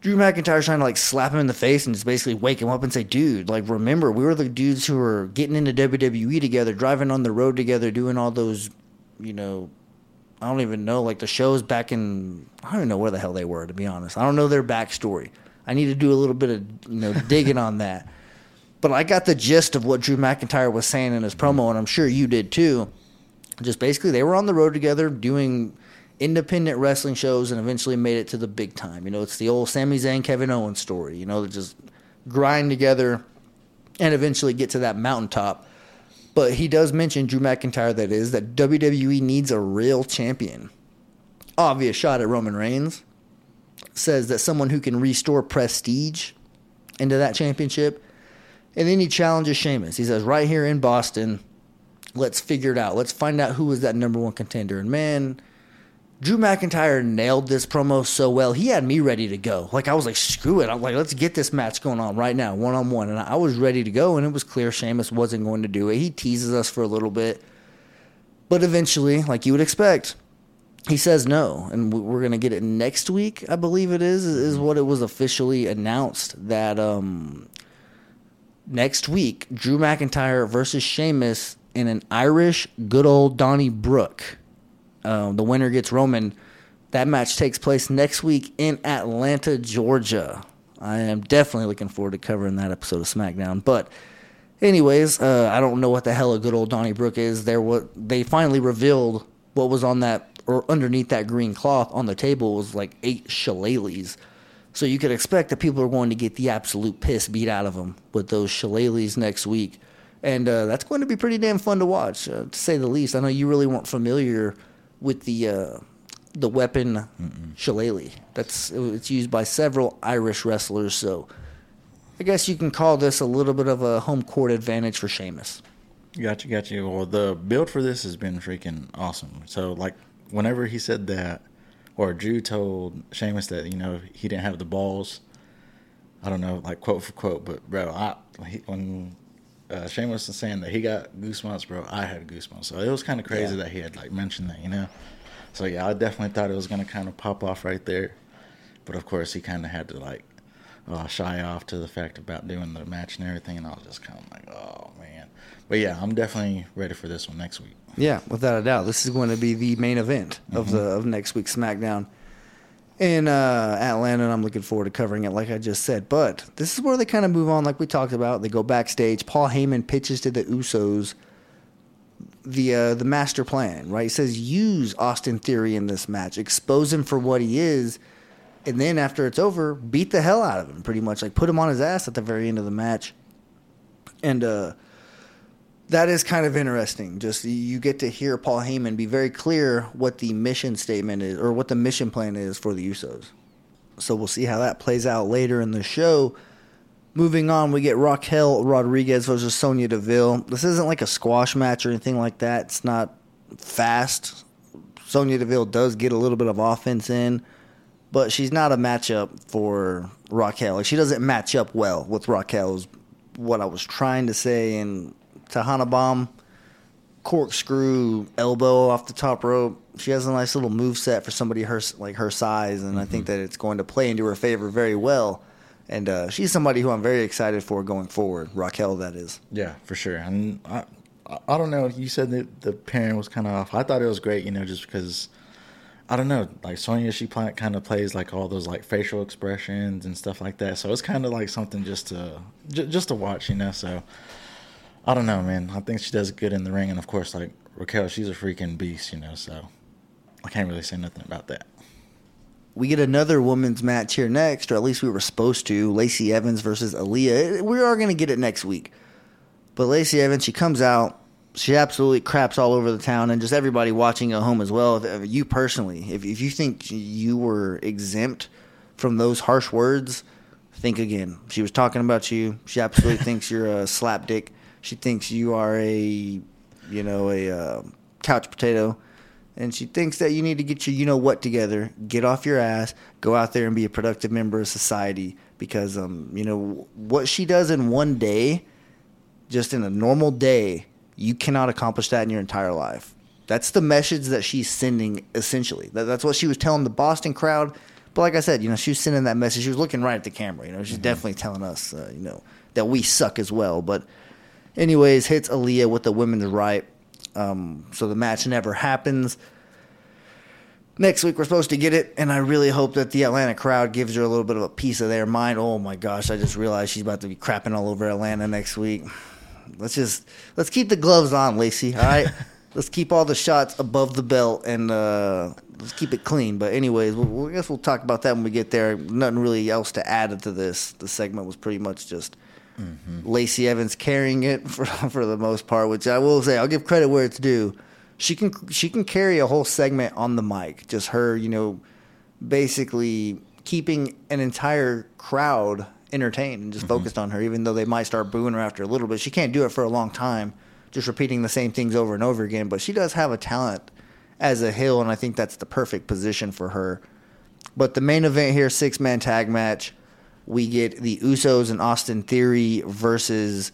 Drew McIntyre's trying to like slap him in the face and just basically wake him up and say, "Dude, like remember, we were the dudes who were getting into WWE together, driving on the road together, doing all those, you know, I don't even know like the shows back in I don't even know where the hell they were to be honest. I don't know their backstory. I need to do a little bit of you know digging on that. But I got the gist of what Drew McIntyre was saying in his promo, and I'm sure you did too just basically they were on the road together doing independent wrestling shows and eventually made it to the big time. You know, it's the old Sami Zayn, Kevin Owens story. You know, they just grind together and eventually get to that mountaintop. But he does mention Drew McIntyre. That is that WWE needs a real champion. Obvious shot at Roman Reigns. Says that someone who can restore prestige into that championship. And then he challenges Sheamus. He says, right here in Boston, let's figure it out. Let's find out who is that number one contender. And man, Drew McIntyre nailed this promo so well. He had me ready to go. Like I was like, screw it. I'm like, let's get this match going on right now, one on one. And I was ready to go, and it was clear Sheamus wasn't going to do it. He teases us for a little bit, but eventually, like you would expect, he says no, and we're gonna get it next week. I believe it is is what it was officially announced that um, next week Drew McIntyre versus Sheamus in an Irish good old Donnybrook. Uh, the winner gets Roman. That match takes place next week in Atlanta, Georgia. I am definitely looking forward to covering that episode of SmackDown. But, anyways, uh, I don't know what the hell a good old Donnybrook is. There, what they finally revealed what was on that or underneath that green cloth on the table was like eight shillelaghs. So you could expect that people are going to get the absolute piss beat out of them with those shillelaghs next week, and uh, that's going to be pretty damn fun to watch, uh, to say the least. I know you really weren't familiar with the uh, the weapon Mm-mm. shillelagh. That's it's used by several Irish wrestlers, so I guess you can call this a little bit of a home court advantage for Sheamus. Gotcha, gotcha. Well, the build for this has been freaking awesome. So, like, whenever he said that, or Drew told Sheamus that you know he didn't have the balls. I don't know, like quote for quote, but bro, I he, when uh, Sheamus was saying that he got goosebumps, bro, I had goosebumps. So it was kind of crazy yeah. that he had like mentioned that, you know. So yeah, I definitely thought it was gonna kind of pop off right there, but of course he kind of had to like uh, shy off to the fact about doing the match and everything, and I was just kind of like, oh man. But yeah, I'm definitely ready for this one next week. Yeah, without a doubt, this is going to be the main event of mm-hmm. the of next week's SmackDown in uh, Atlanta, and I'm looking forward to covering it, like I just said. But this is where they kind of move on, like we talked about. They go backstage. Paul Heyman pitches to the Usos the uh, the master plan, right? He says use Austin Theory in this match, expose him for what he is, and then after it's over, beat the hell out of him, pretty much, like put him on his ass at the very end of the match. And uh, that is kind of interesting. Just you get to hear Paul Heyman be very clear what the mission statement is or what the mission plan is for the Usos. So we'll see how that plays out later in the show. Moving on, we get Raquel Rodriguez versus Sonya Deville. This isn't like a squash match or anything like that. It's not fast. Sonya Deville does get a little bit of offense in, but she's not a matchup for Raquel. She doesn't match up well with Raquel. Is what I was trying to say, and Tejana bomb, corkscrew elbow off the top rope. She has a nice little move set for somebody her like her size, and mm-hmm. I think mm-hmm. that it's going to play into her favor very well. And uh, she's somebody who I'm very excited for going forward. Raquel, that is. Yeah, for sure. And I, I don't know. You said that the pairing was kind of off. I thought it was great, you know, just because. I don't know, like Sonya, she play, kind of plays like all those like facial expressions and stuff like that. So it's kind of like something just to j- just to watch, you know. So I don't know, man. I think she does good in the ring, and of course, like Raquel, she's a freaking beast, you know. So I can't really say nothing about that. We get another women's match here next, or at least we were supposed to. Lacey Evans versus Aaliyah. We are going to get it next week. But Lacey Evans, she comes out. She absolutely craps all over the town, and just everybody watching at home as well. If, you personally, if, if you think you were exempt from those harsh words, think again. She was talking about you. She absolutely thinks you're a slapdick. She thinks you are a, you know, a uh, couch potato, and she thinks that you need to get your you know what together, get off your ass, go out there and be a productive member of society. Because um, you know what she does in one day, just in a normal day, you cannot accomplish that in your entire life. That's the message that she's sending essentially. That, that's what she was telling the Boston crowd. But like I said, you know, she was sending that message. She was looking right at the camera. You know, she's mm-hmm. definitely telling us, uh, you know, that we suck as well. But Anyways, hits Aaliyah with the women's right. Um, so the match never happens. Next week we're supposed to get it, and I really hope that the Atlanta crowd gives her a little bit of a piece of their mind. Oh my gosh, I just realized she's about to be crapping all over Atlanta next week. Let's just let's keep the gloves on, Lacey. All right, let's keep all the shots above the belt and uh, let's keep it clean. But anyways, we'll, we'll- I guess we'll talk about that when we get there. Nothing really else to add to this. The segment was pretty much just Lacey Evans carrying it for for the most part. Which I will say, I'll give credit where it's due. She can she can carry a whole segment on the mic. Just her, you know, basically keeping an entire crowd entertained and just mm-hmm. focused on her, even though they might start booing her after a little bit. She can't do it for a long time, just repeating the same things over and over again. But she does have a talent as a heel, and I think that's the perfect position for her. But the main event here, six man tag match, we get the Usos and Austin Theory versus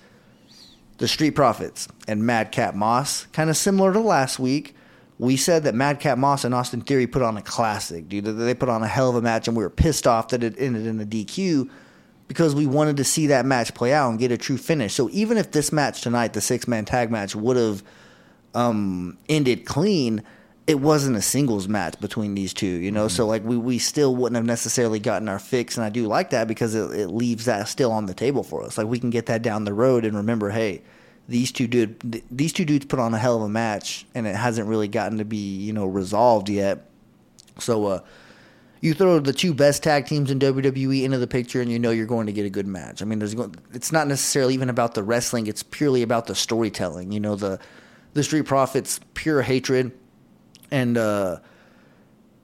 the Street Profits and Madcap Moss. Kind of similar to last week. We said that Madcap Moss and Austin Theory put on a classic, dude. They put on a hell of a match, and we were pissed off that it ended in a DQ because we wanted to see that match play out and get a true finish. So even if this match tonight, the six man tag match, would have um, ended clean, it wasn't a singles match between these two, you know. So like we we still wouldn't have necessarily gotten our fix, and I do like that because it, it leaves that still on the table for us. Like we can get that down the road and remember, hey, these two dude th- these two dudes put on a hell of a match, and it hasn't really gotten to be you know resolved yet. So uh, you throw the two best tag teams in WWE into the picture, and you know you're going to get a good match. I mean, there's going, it's not necessarily even about the wrestling; it's purely about the storytelling. You know, the the Street Profits' pure hatred and uh,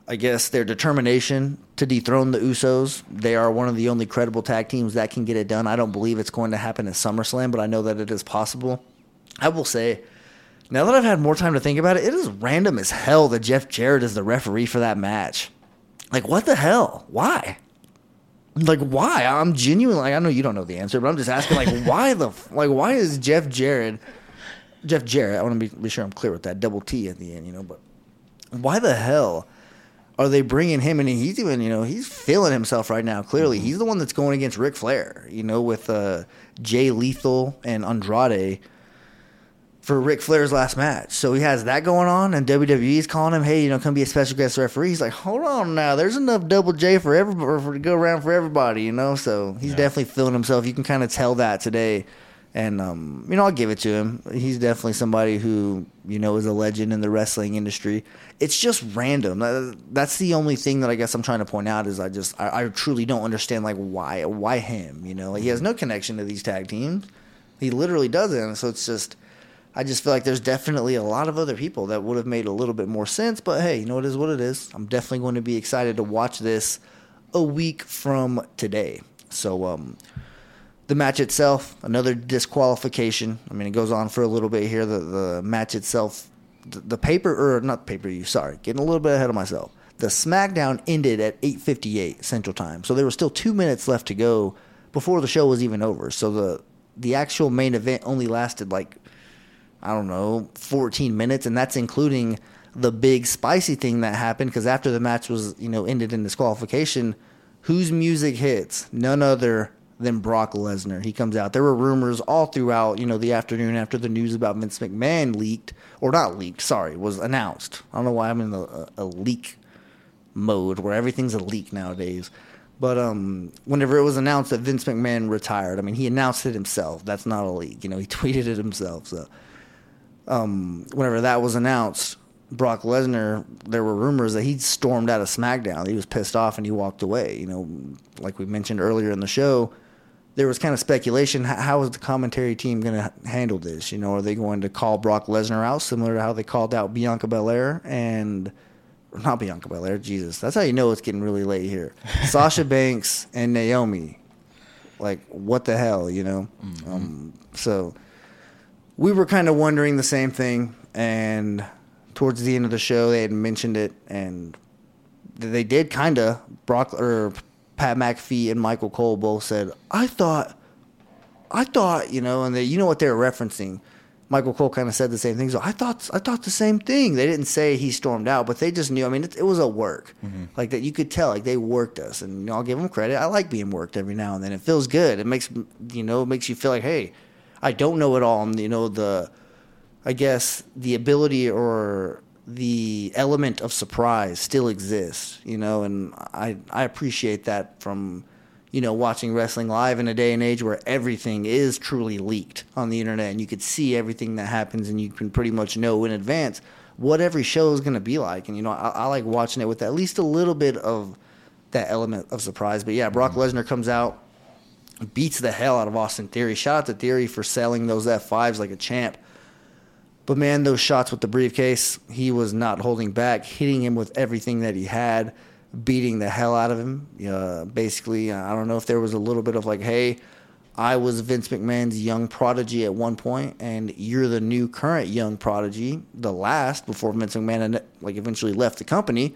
I guess their determination to dethrone the Usos. They are one of the only credible tag teams that can get it done. I don't believe it's going to happen at SummerSlam, but I know that it is possible. I will say, now that I've had more time to think about it, it is random as hell that Jeff Jarrett is the referee for that match. Like, what the hell? Why? Like, why? I'm genuinely like, I know you don't know the answer, but I'm just asking, like, why the like, why is Jeff Jarrett, Jeff Jarrett? I want to be, be sure I'm clear with that double T at the end, you know, but why the hell are they bringing him in? And he's even, you know, he's feeling himself right now. Clearly, he's the one that's going against Ric Flair, you know, with uh, Jay Lethal and Andrade for Ric Flair's last match. So he has that going on, and WWE's calling him, hey, you know, come be a special guest referee. He's like, hold on now, there's enough Double J for everybody for, to go around for everybody, you know. So he's definitely feeling himself. You can kind of tell that today. And um, you know, I'll give it to him. He's definitely somebody who you know is a legend in the wrestling industry. It's just random. That's the only thing that I guess I'm trying to point out is I just I, I truly don't understand like why why him. You know, like he has no connection to these tag teams. He literally doesn't. So it's just I just feel like there's definitely a lot of other people that would have made a little bit more sense. But hey, you know it is what it is. I'm definitely going to be excited to watch this a week from today. So um, the match itself, another disqualification. I mean, it goes on for a little bit here. The the match itself, the, the paper or not paper you. Sorry, getting a little bit ahead of myself. The SmackDown ended at 8:58 Central Time, so there was still two minutes left to go before the show was even over. So the the actual main event only lasted like I don't know 14 minutes, and that's including the big spicy thing that happened because after the match was you know ended in disqualification, whose music hits? None other than Brock Lesnar. He comes out. There were rumors all throughout, you know, the afternoon after the news about Vince McMahon leaked, or not leaked, sorry, was announced. I don't know why I'm in a, a leak mode where everything's a leak nowadays. But um, whenever it was announced that Vince McMahon retired, I mean, he announced it himself. That's not a leak. You know, he tweeted it himself. So um, whenever that was announced, Brock Lesnar, there were rumors that he stormed out of SmackDown. He was pissed off and he walked away. You know, like we mentioned earlier in the show, there was kind of speculation how is the commentary team going to handle this? You know, are they going to call Brock Lesnar out similar to how they called out Bianca Belair and not Bianca Belair? Jesus, that's how you know it's getting really late here. Sasha Banks and Naomi, like what the hell, you know? Um, so we were kind of wondering the same thing, and towards the end of the show, they had mentioned it, and they did kind of. Brock or Pat McAfee and Michael Cole both said, "I thought, I thought, you know," and they, you know what they're referencing. Michael Cole kind of said the same thing. So I thought, I thought the same thing. They didn't say he stormed out, but they just knew. I mean, it, it was a work, mm-hmm. like that. You could tell, like they worked us, and you know, I'll give them credit. I like being worked every now and then. It feels good. It makes you know, it makes you feel like, hey, I don't know it all. And you know, the, I guess the ability or the element of surprise still exists, you know, and I I appreciate that from, you know, watching wrestling live in a day and age where everything is truly leaked on the internet and you could see everything that happens and you can pretty much know in advance what every show is going to be like. And, you know, I, I like watching it with at least a little bit of that element of surprise. But yeah, Brock Lesnar comes out, beats the hell out of Austin Theory. Shout out to Theory for selling those F5s like a champ. But man, those shots with the briefcase, he was not holding back, hitting him with everything that he had beating the hell out of him. Uh, basically, I don't know if there was a little bit of like, hey, I was Vince McMahon's young prodigy at one point, and you're the new current young prodigy, the last before Vince McMahon like eventually left the company.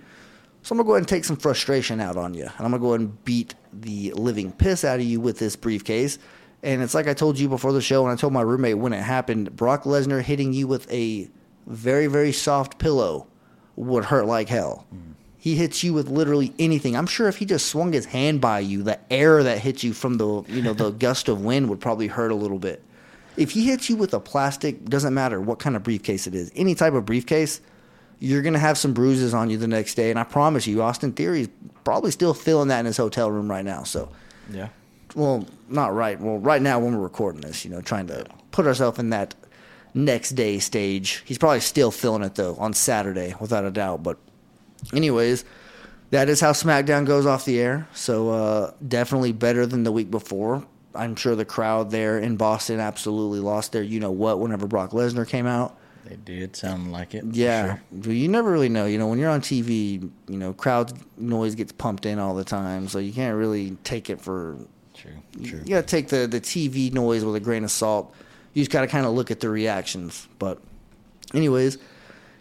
So I'm gonna go ahead and take some frustration out on you, and I'm gonna go ahead and beat the living piss out of you with this briefcase. And it's like I told you before the show, and I told my roommate when it happened, Brock Lesnar hitting you with a very very soft pillow would hurt like hell. Mm. He hits you with literally anything. I'm sure if he just swung his hand by you, the air that hits you from the you know the gust of wind would probably hurt a little bit. If he hits you with a plastic, doesn't matter what kind of briefcase it is, any type of briefcase, you're gonna have some bruises on you the next day. And I promise you, Austin Theory is probably still feeling that in his hotel room right now. So, yeah. Well, not right. Well, right now when we're recording this, you know, trying to put ourselves in that next day stage. He's probably still feeling it though on Saturday, without a doubt. But anyways, that is how SmackDown goes off the air. So uh, definitely better than the week before. I'm sure the crowd there in Boston absolutely lost their you know what whenever Brock Lesnar came out. They did sound like it. Yeah, sure. you never really know. You know, when you're on TV, you know, crowd noise gets pumped in all the time, so you can't really take it for. True. True. You got to take the the TV noise with a grain of salt. You just got to kind of look at the reactions. But, anyways,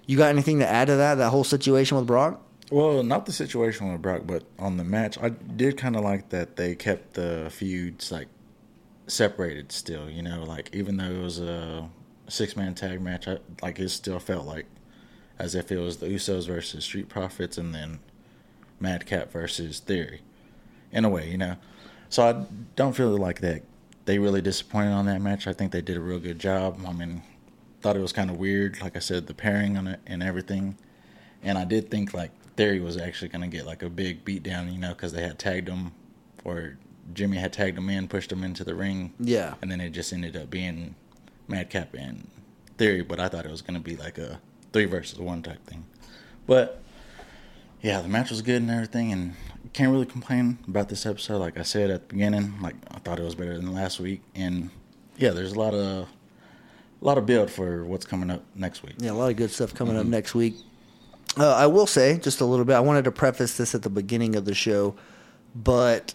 you got anything to add to that? That whole situation with Brock? Well, not the situation with Brock, but on the match, I did kind of like that they kept the feuds like separated. Still, you know, like even though it was a six man tag match, I, like it still felt like as if it was the Usos versus Street Profits, and then Madcap versus Theory, in a way, you know. So I don't feel like that they really disappointed on that match. I think they did a real good job. I mean, thought it was kind of weird. Like I said, the pairing on it and everything. And I did think like Theory was actually going to get like a big beat down, you know, because they had tagged him, or Jimmy had tagged him in, pushed him into the ring. Yeah. And then it just ended up being Madcap and Theory. But I thought it was going to be like a three versus one type thing. But yeah, the match was good and everything, and can't really complain about this episode. Like I said at the beginning, like I thought it was better than last week, and yeah, there's a lot of a lot of build for what's coming up next week. Yeah, a lot of good stuff coming mm-hmm. up next week. Uh, I will say just a little bit. I wanted to preface this at the beginning of the show, but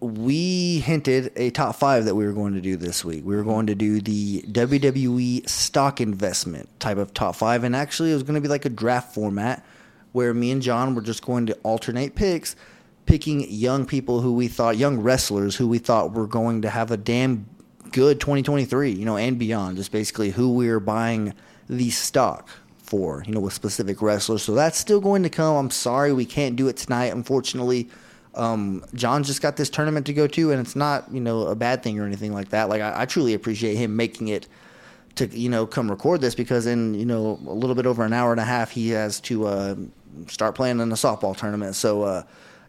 we hinted a top five that we were going to do this week. We were going to do the WWE stock investment type of top five, and actually, it was going to be like a draft format where me and John were just going to alternate picks, picking young people who we thought, young wrestlers who we thought were going to have a damn good 2023, you know, and beyond. Just basically who we're buying the stock for, you know, with specific wrestlers. So that's still going to come. I'm sorry we can't do it tonight, unfortunately. Um, John just got this tournament to go to, and it's not, you know, a bad thing or anything like that. Like I, I truly appreciate him making it to, you know, come record this because in, you know, a little bit over an hour and a half, he has to uh, start playing in a softball tournament. So uh,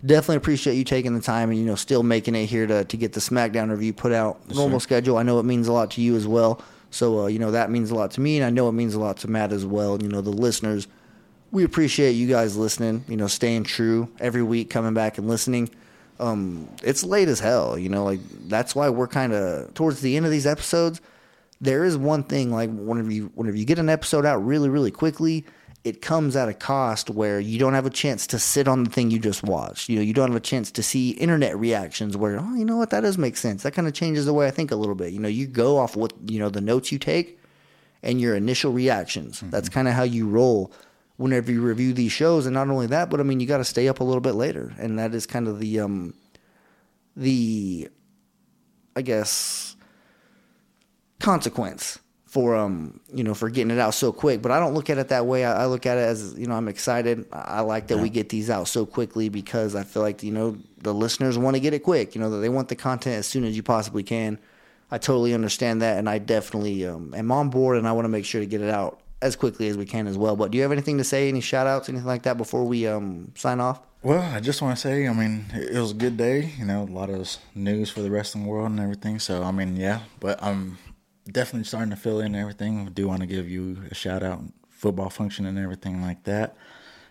definitely appreciate you taking the time and you know still making it here to to get the SmackDown review put out yes, normal sir. schedule. I know it means a lot to you as well. So uh, you know that means a lot to me, and I know it means a lot to Matt as well. You know the listeners, we appreciate you guys listening. You know, staying true every week, coming back and listening. Um, it's late as hell. You know, like that's why we're kind of towards the end of these episodes. There is one thing like whenever you whenever you get an episode out really really quickly it comes at a cost where you don't have a chance to sit on the thing you just watched. You know, you don't have a chance to see internet reactions where, oh, you know what, that does make sense. That kind of changes the way I think a little bit. You know, you go off what, you know, the notes you take and your initial reactions. Mm-hmm. That's kind of how you roll whenever you review these shows. And not only that, but I mean, you got to stay up a little bit later. And that is kind of the, um, the, I guess, consequence for um you know for getting it out so quick. But I don't look at it that way. I, I look at it as you know I'm excited. I like that yeah. we get these out so quickly because I feel like you know the listeners want to get it quick. You know they want the content as soon as you possibly can. I totally understand that, and I definitely um, am on board, and I want to make sure to get it out as quickly as we can as well. But do you have anything to say? Any shout outs, anything like that before we um, sign off? Well, I just want to say, I mean, it was a good day. You know, a lot of news for the wrestling world and everything. So, I mean, yeah, but I'm definitely starting to fill in everything. I do want to give you a shout out, football function and everything like that.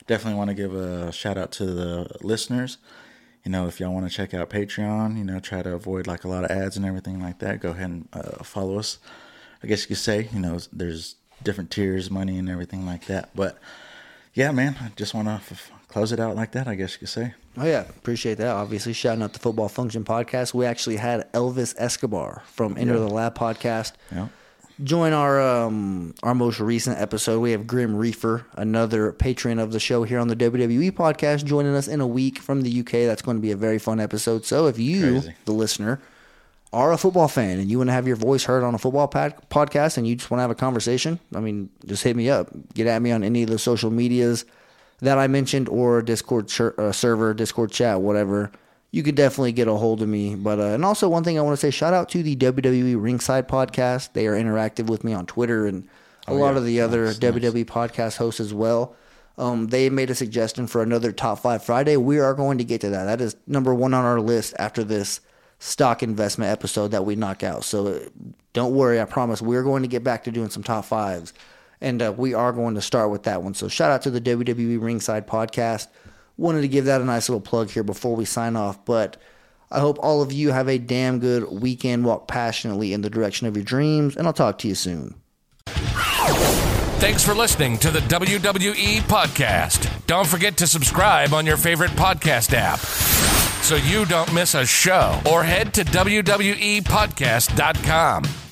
Definitely want to give a shout out to the listeners. You know, if y'all want to check out Patreon, you know, try to avoid like a lot of ads and everything like that, go ahead and uh, follow us. I guess you could say, you know, there's different tiers, money, and everything like that. But yeah, man, I just want to f- close it out like that. I guess you could say. Oh yeah, appreciate that. Obviously, shouting out the Football Function podcast. We actually had Elvis Escobar from Enter the Lab podcast Yeah. join our um, our most recent episode. We have Grim Reefer, another patron of the show here on the WWE podcast, joining us in a week from the UK. That's going to be a very fun episode. So if you, Crazy. the listener, are a football fan and you want to have your voice heard on a football pad- podcast and you just want to have a conversation, I mean, just hit me up. Get at me on any of the social medias that I mentioned or Discord cher- uh, server, Discord chat, whatever. You could definitely get a hold of me. But uh, and also one thing I want to say, shout out to the WWE Ringside podcast. They are interactive with me on Twitter and a lot yeah. of the other Nice, nice. WWE podcast hosts as well. Um, they made a suggestion for another top five Friday. We are going to get to that. That is number one on our list after this stock investment episode that we knock out. So uh, don't worry, I promise we're going to get back to doing some top fives, and uh, we are going to start with that one. So shout out to the WWE Ringside podcast. Wanted to give that a nice little plug here before we sign off, but. I hope all of you have a damn good weekend. Walk passionately in the direction of your dreams, and I'll talk to you soon. Thanks for listening to the WWE Podcast. Don't forget to subscribe on your favorite podcast app so you don't miss a show or head to WWEpodcast.com.